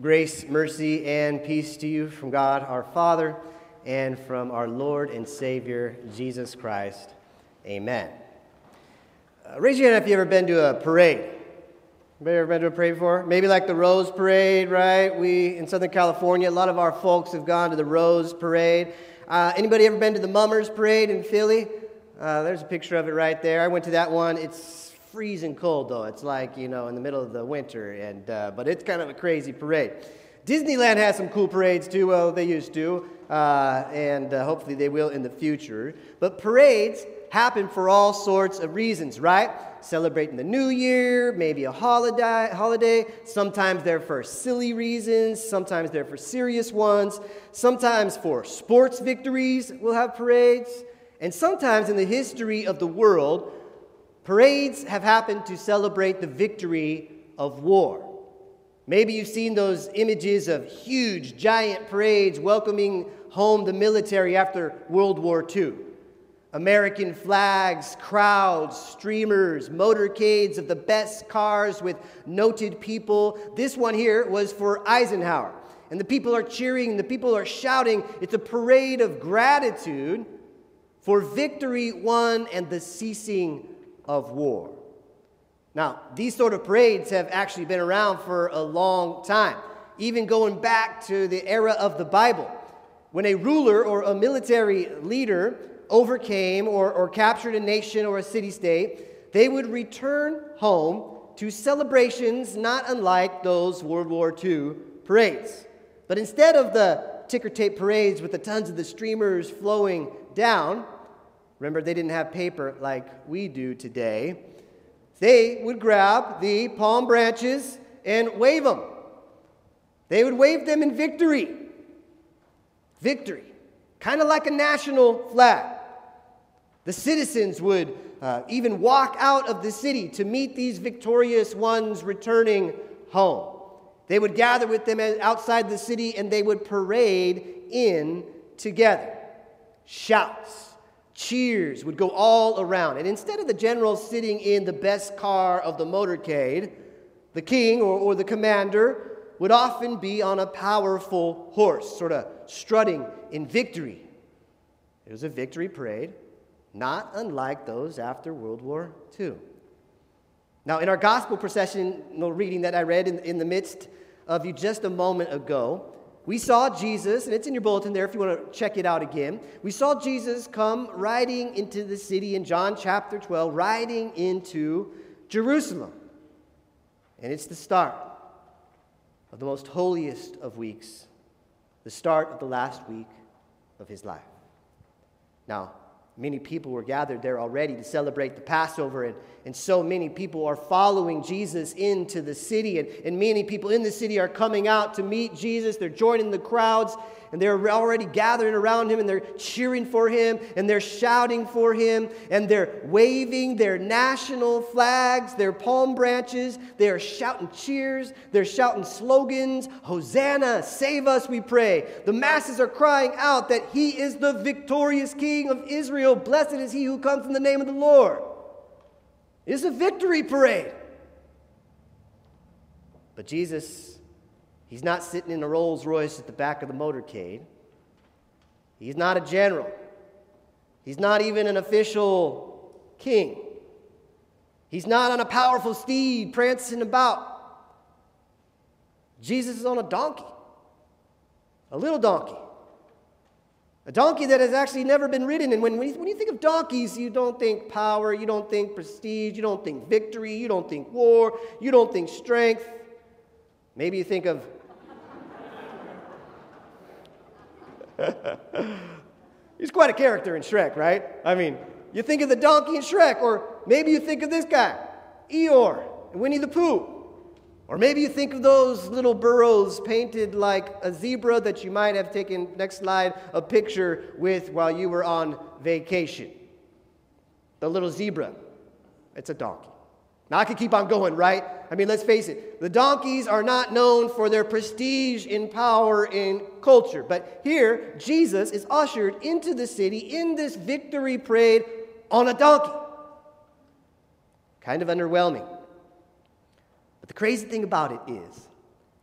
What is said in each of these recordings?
Grace, mercy, and peace to you from God our Father and from our Lord and Savior Jesus Christ. Amen. Uh, raise your hand if you've ever been to a parade. Anybody ever been to a parade before? Maybe like the Rose Parade, right? We in Southern California, a lot of our folks have gone to the Rose Parade. Uh, anybody ever been to the Mummers Parade in Philly? Uh, there's a picture of it right there. I went to that one. It's freezing cold though. It's like you know in the middle of the winter, and uh, but it's kind of a crazy parade. Disneyland has some cool parades too. Well, they used to, uh, and uh, hopefully they will in the future. But parades happen for all sorts of reasons, right? Celebrating the new year, maybe a holiday. Holiday. Sometimes they're for silly reasons. Sometimes they're for serious ones. Sometimes for sports victories, we'll have parades. And sometimes in the history of the world, Parades have happened to celebrate the victory of war. Maybe you've seen those images of huge, giant parades welcoming home the military after World War II. American flags, crowds, streamers, motorcades of the best cars with noted people. This one here was for Eisenhower. And the people are cheering, the people are shouting. It's a parade of gratitude for victory won and the ceasing of war. Now, these sort of parades have actually been around for a long time, even going back to the era of the Bible. When a ruler or a military leader overcame or, or captured a nation or a city state, they would return home to celebrations not unlike those World War II parades. But instead of the ticker tape parades with the tons of the streamers flowing down, Remember, they didn't have paper like we do today. They would grab the palm branches and wave them. They would wave them in victory. Victory. Kind of like a national flag. The citizens would uh, even walk out of the city to meet these victorious ones returning home. They would gather with them outside the city and they would parade in together. Shouts cheers would go all around. And instead of the general sitting in the best car of the motorcade, the king or, or the commander would often be on a powerful horse, sort of strutting in victory. It was a victory parade, not unlike those after World War II. Now, in our gospel processional reading that I read in, in the midst of you just a moment ago, we saw Jesus, and it's in your bulletin there if you want to check it out again. We saw Jesus come riding into the city in John chapter 12, riding into Jerusalem. And it's the start of the most holiest of weeks, the start of the last week of his life. Now, Many people were gathered there already to celebrate the Passover, and, and so many people are following Jesus into the city, and, and many people in the city are coming out to meet Jesus. They're joining the crowds, and they're already gathering around him and they're cheering for him and they're shouting for him and they're waving their national flags, their palm branches. They are shouting cheers, they're shouting slogans Hosanna, save us, we pray. The masses are crying out that he is the victorious king of Israel. Blessed is he who comes in the name of the Lord. It's a victory parade. But Jesus He's not sitting in a Rolls Royce at the back of the motorcade. He's not a general. He's not even an official king. He's not on a powerful steed prancing about. Jesus is on a donkey, a little donkey. A donkey that has actually never been ridden. And when, when, you, when you think of donkeys, you don't think power, you don't think prestige, you don't think victory, you don't think war, you don't think strength. Maybe you think of He's quite a character in Shrek, right? I mean, you think of the donkey in Shrek, or maybe you think of this guy, Eeyore, and Winnie the Pooh. Or maybe you think of those little burros painted like a zebra that you might have taken, next slide, a picture with while you were on vacation. The little zebra, it's a donkey. Now, I could keep on going, right? I mean, let's face it. The donkeys are not known for their prestige in power in culture. But here, Jesus is ushered into the city in this victory parade on a donkey. Kind of underwhelming. But the crazy thing about it is,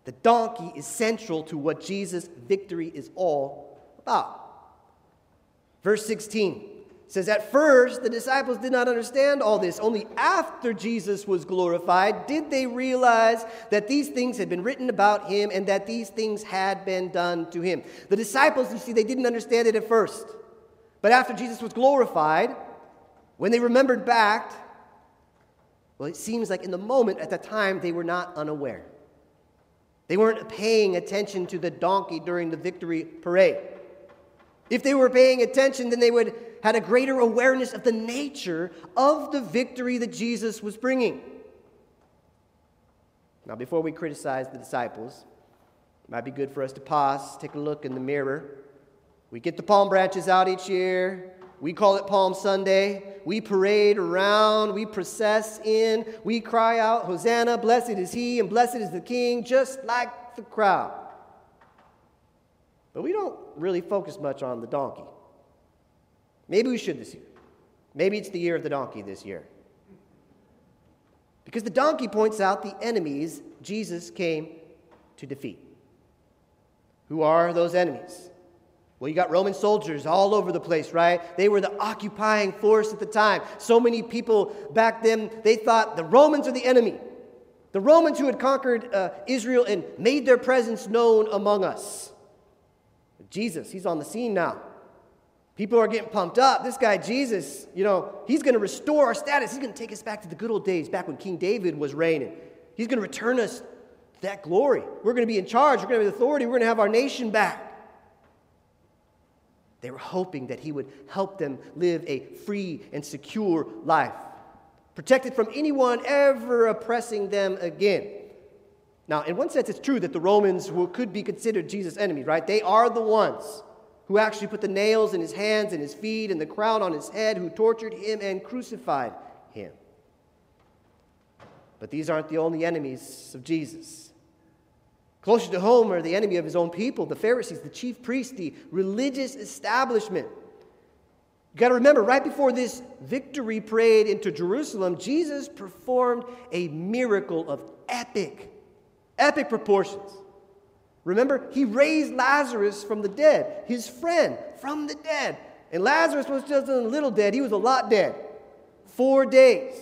The donkey is central to what Jesus' victory is all about. Verse 16 says, At first, the disciples did not understand all this. Only after Jesus was glorified did they realize that these things had been written about him and that these things had been done to him. The disciples, you see, they didn't understand it at first. But after Jesus was glorified, when they remembered back, well, it seems like in the moment at the time they were not unaware. They weren't paying attention to the donkey during the victory parade. If they were paying attention, then they would had a greater awareness of the nature of the victory that Jesus was bringing. Now, before we criticize the disciples, it might be good for us to pause, take a look in the mirror. We get the palm branches out each year. We call it Palm Sunday. We parade around, we process in, we cry out, Hosanna, blessed is he, and blessed is the king, just like the crowd. But we don't really focus much on the donkey. Maybe we should this year. Maybe it's the year of the donkey this year. Because the donkey points out the enemies Jesus came to defeat. Who are those enemies? Well, you got Roman soldiers all over the place, right? They were the occupying force at the time. So many people back then, they thought the Romans are the enemy. The Romans who had conquered uh, Israel and made their presence known among us. Jesus, he's on the scene now. People are getting pumped up. This guy, Jesus, you know, he's going to restore our status. He's going to take us back to the good old days, back when King David was reigning. He's going to return us that glory. We're going to be in charge. We're going to have authority. We're going to have our nation back. They were hoping that he would help them live a free and secure life, protected from anyone ever oppressing them again. Now, in one sense, it's true that the Romans could be considered Jesus' enemies, right? They are the ones who actually put the nails in his hands and his feet and the crown on his head, who tortured him and crucified him. But these aren't the only enemies of Jesus. Closer to home are the enemy of his own people, the Pharisees, the chief priests, the religious establishment. You got to remember, right before this victory parade into Jerusalem, Jesus performed a miracle of epic, epic proportions. Remember, he raised Lazarus from the dead, his friend from the dead. And Lazarus was just a little dead, he was a lot dead. Four days,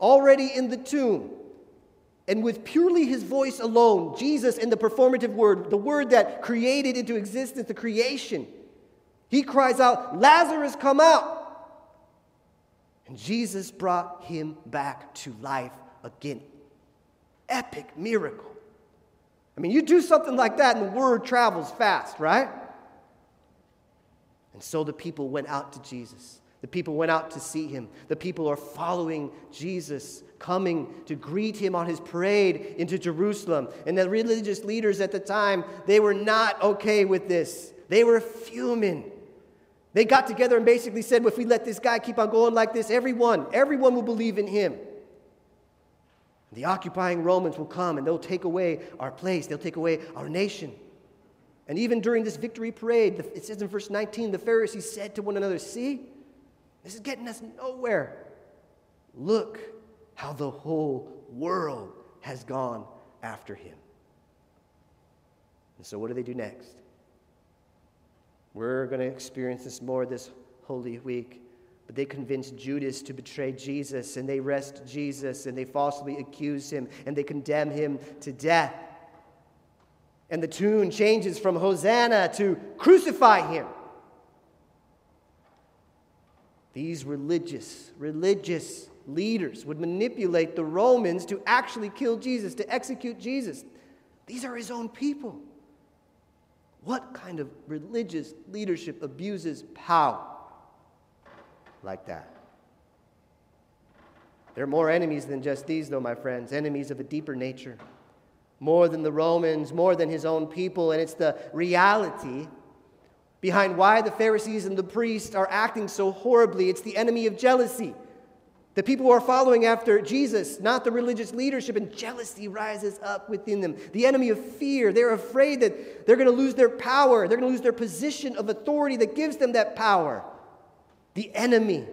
already in the tomb. And with purely his voice alone, Jesus in the performative word, the word that created into existence the creation, he cries out, Lazarus, come out. And Jesus brought him back to life again. Epic miracle. I mean, you do something like that and the word travels fast, right? And so the people went out to Jesus. The people went out to see him. The people are following Jesus, coming to greet him on his parade into Jerusalem. And the religious leaders at the time, they were not okay with this. They were fuming. They got together and basically said, well, if we let this guy keep on going like this, everyone, everyone will believe in him. The occupying Romans will come and they'll take away our place, they'll take away our nation. And even during this victory parade, it says in verse 19, the Pharisees said to one another, See, this is getting us nowhere. Look how the whole world has gone after him. And so, what do they do next? We're going to experience this more this Holy Week. But they convince Judas to betray Jesus, and they arrest Jesus, and they falsely accuse him, and they condemn him to death. And the tune changes from Hosanna to crucify him. These religious, religious leaders would manipulate the Romans to actually kill Jesus, to execute Jesus. These are his own people. What kind of religious leadership abuses power like that? There are more enemies than just these, though, my friends, enemies of a deeper nature. More than the Romans, more than his own people, and it's the reality behind why the Pharisees and the priests are acting so horribly. It's the enemy of jealousy. The people who are following after Jesus, not the religious leadership, and jealousy rises up within them. The enemy of fear. They're afraid that they're going to lose their power, they're going to lose their position of authority that gives them that power. The enemy,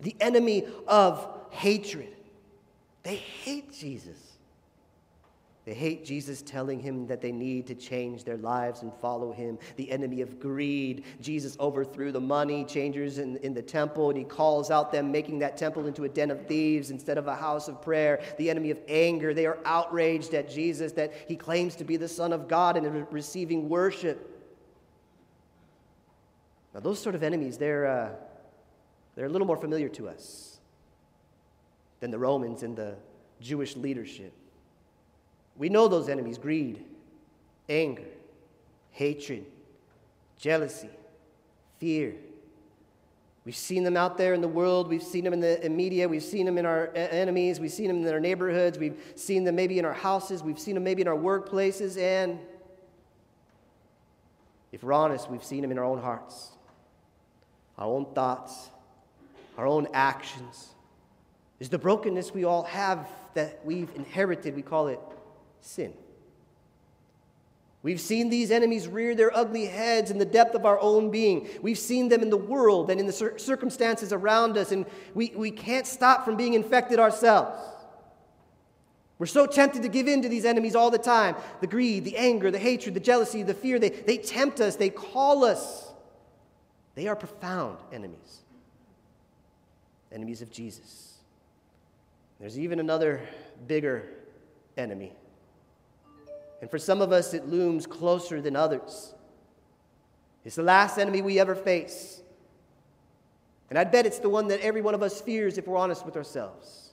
the enemy of hatred. They hate Jesus. They hate Jesus telling him that they need to change their lives and follow him. The enemy of greed. Jesus overthrew the money changers in, in the temple, and he calls out them, making that temple into a den of thieves instead of a house of prayer. The enemy of anger. They are outraged at Jesus that he claims to be the Son of God and receiving worship. Now, those sort of enemies, they're, uh, they're a little more familiar to us than the Romans and the Jewish leadership. We know those enemies greed, anger, hatred, jealousy, fear. We've seen them out there in the world. We've seen them in the media. We've seen them in our enemies. We've seen them in our neighborhoods. We've seen them maybe in our houses. We've seen them maybe in our workplaces. And if we're honest, we've seen them in our own hearts, our own thoughts, our own actions. Is the brokenness we all have that we've inherited. We call it sin. We've seen these enemies rear their ugly heads in the depth of our own being. We've seen them in the world and in the cir- circumstances around us, and we, we can't stop from being infected ourselves. We're so tempted to give in to these enemies all the time the greed, the anger, the hatred, the jealousy, the fear. They, they tempt us, they call us. They are profound enemies, enemies of Jesus. There's even another bigger enemy and for some of us, it looms closer than others. It's the last enemy we ever face. And I'd bet it's the one that every one of us fears if we're honest with ourselves.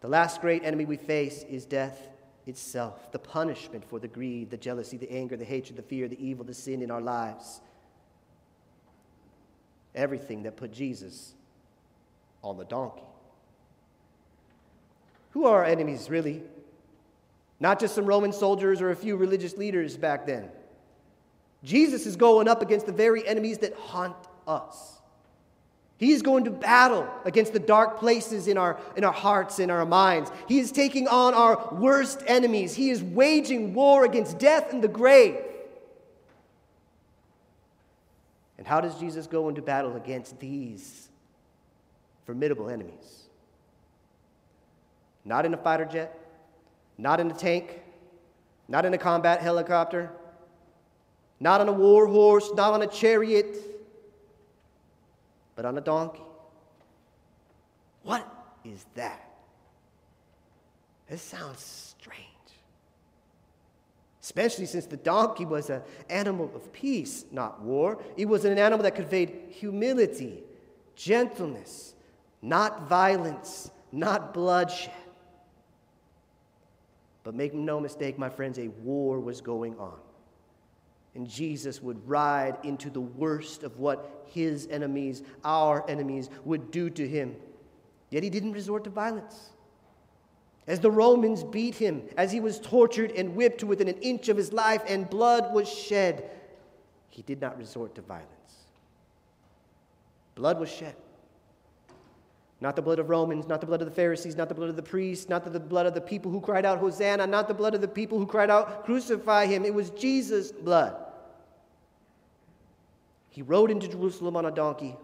The last great enemy we face is death itself, the punishment for the greed, the jealousy, the anger, the hatred, the fear, the evil, the sin in our lives. Everything that put Jesus on the donkey. Who are our enemies, really? Not just some Roman soldiers or a few religious leaders back then. Jesus is going up against the very enemies that haunt us. He's going to battle against the dark places in our, in our hearts in our minds. He is taking on our worst enemies. He is waging war against death and the grave. And how does Jesus go into battle against these formidable enemies? Not in a fighter jet, not in a tank, not in a combat helicopter, not on a war horse, not on a chariot, but on a donkey. What is that? This sounds strange. Especially since the donkey was an animal of peace, not war. It was an animal that conveyed humility, gentleness, not violence, not bloodshed. But make no mistake, my friends, a war was going on. And Jesus would ride into the worst of what his enemies, our enemies, would do to him. Yet he didn't resort to violence. As the Romans beat him, as he was tortured and whipped to within an inch of his life and blood was shed, he did not resort to violence. Blood was shed. Not the blood of Romans, not the blood of the Pharisees, not the blood of the priests, not the blood of the people who cried out, Hosanna, not the blood of the people who cried out, Crucify him. It was Jesus' blood. He rode into Jerusalem on a donkey,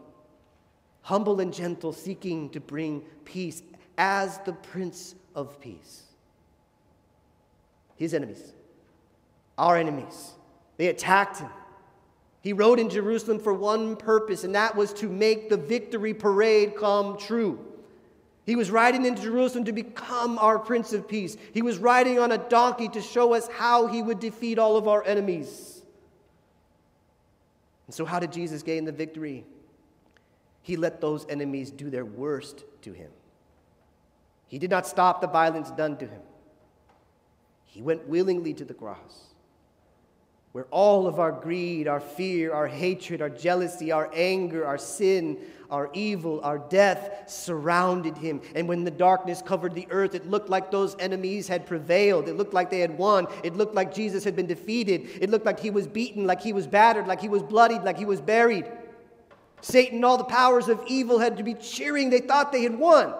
humble and gentle, seeking to bring peace as the Prince of Peace. His enemies, our enemies, they attacked him. He rode in Jerusalem for one purpose, and that was to make the victory parade come true. He was riding into Jerusalem to become our Prince of Peace. He was riding on a donkey to show us how he would defeat all of our enemies. And so, how did Jesus gain the victory? He let those enemies do their worst to him. He did not stop the violence done to him, he went willingly to the cross where all of our greed, our fear, our hatred, our jealousy, our anger, our sin, our evil, our death surrounded him. And when the darkness covered the earth, it looked like those enemies had prevailed. It looked like they had won. It looked like Jesus had been defeated. It looked like he was beaten, like he was battered, like he was bloodied, like he was buried. Satan and all the powers of evil had to be cheering. They thought they had won.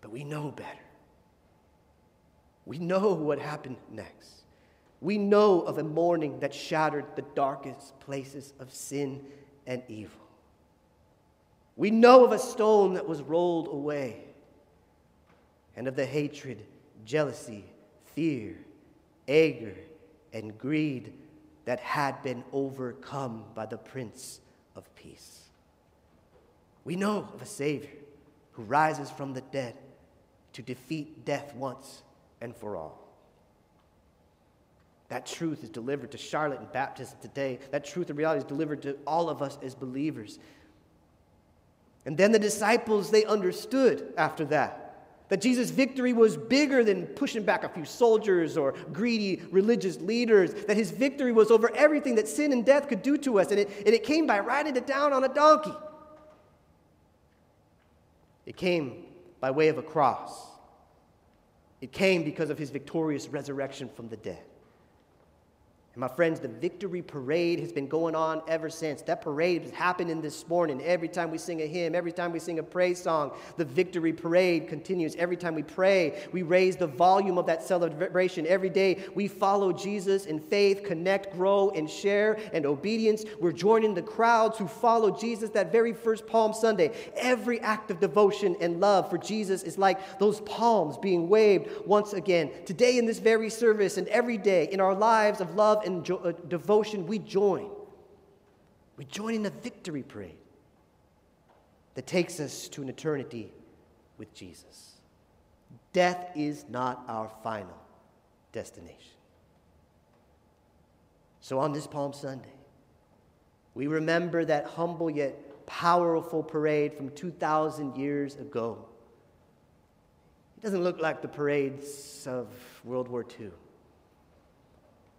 But we know better. We know what happened next. We know of a morning that shattered the darkest places of sin and evil. We know of a stone that was rolled away and of the hatred, jealousy, fear, anger, and greed that had been overcome by the Prince of Peace. We know of a Savior who rises from the dead to defeat death once and for all. That truth is delivered to Charlotte in baptism today. That truth and reality is delivered to all of us as believers. And then the disciples, they understood after that that Jesus' victory was bigger than pushing back a few soldiers or greedy religious leaders, that his victory was over everything that sin and death could do to us. And it, and it came by riding it down on a donkey. It came by way of a cross. It came because of his victorious resurrection from the dead. My friends, the victory parade has been going on ever since. That parade is happening this morning. Every time we sing a hymn, every time we sing a praise song, the victory parade continues. Every time we pray, we raise the volume of that celebration. Every day we follow Jesus in faith, connect, grow, and share and obedience. We're joining the crowds who follow Jesus that very first Palm Sunday. Every act of devotion and love for Jesus is like those palms being waved once again. Today in this very service and every day in our lives of love and jo- uh, devotion, we join. We join in the victory parade that takes us to an eternity with Jesus. Death is not our final destination. So on this Palm Sunday, we remember that humble yet powerful parade from 2,000 years ago. It doesn't look like the parades of World War II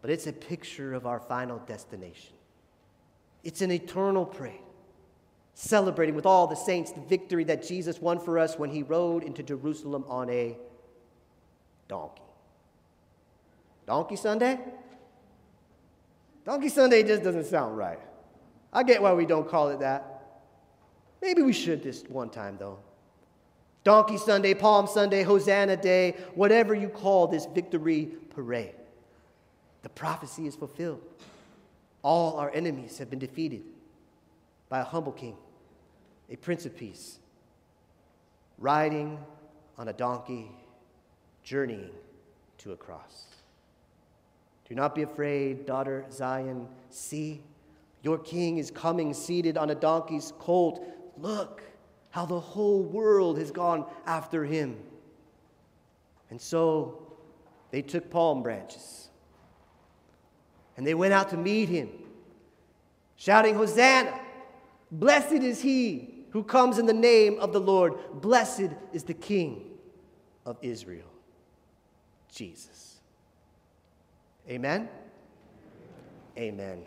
but it's a picture of our final destination. It's an eternal parade, celebrating with all the saints the victory that Jesus won for us when he rode into Jerusalem on a donkey. Donkey Sunday? Donkey Sunday just doesn't sound right. I get why we don't call it that. Maybe we should this one time, though. Donkey Sunday, Palm Sunday, Hosanna Day, whatever you call this victory parade. The prophecy is fulfilled. All our enemies have been defeated by a humble king, a prince of peace, riding on a donkey, journeying to a cross. Do not be afraid, daughter Zion. See, your king is coming seated on a donkey's colt. Look how the whole world has gone after him. And so they took palm branches and they went out to meet him, shouting, Hosanna! Blessed is he who comes in the name of the Lord. Blessed is the King of Israel, Jesus. Amen? Amen.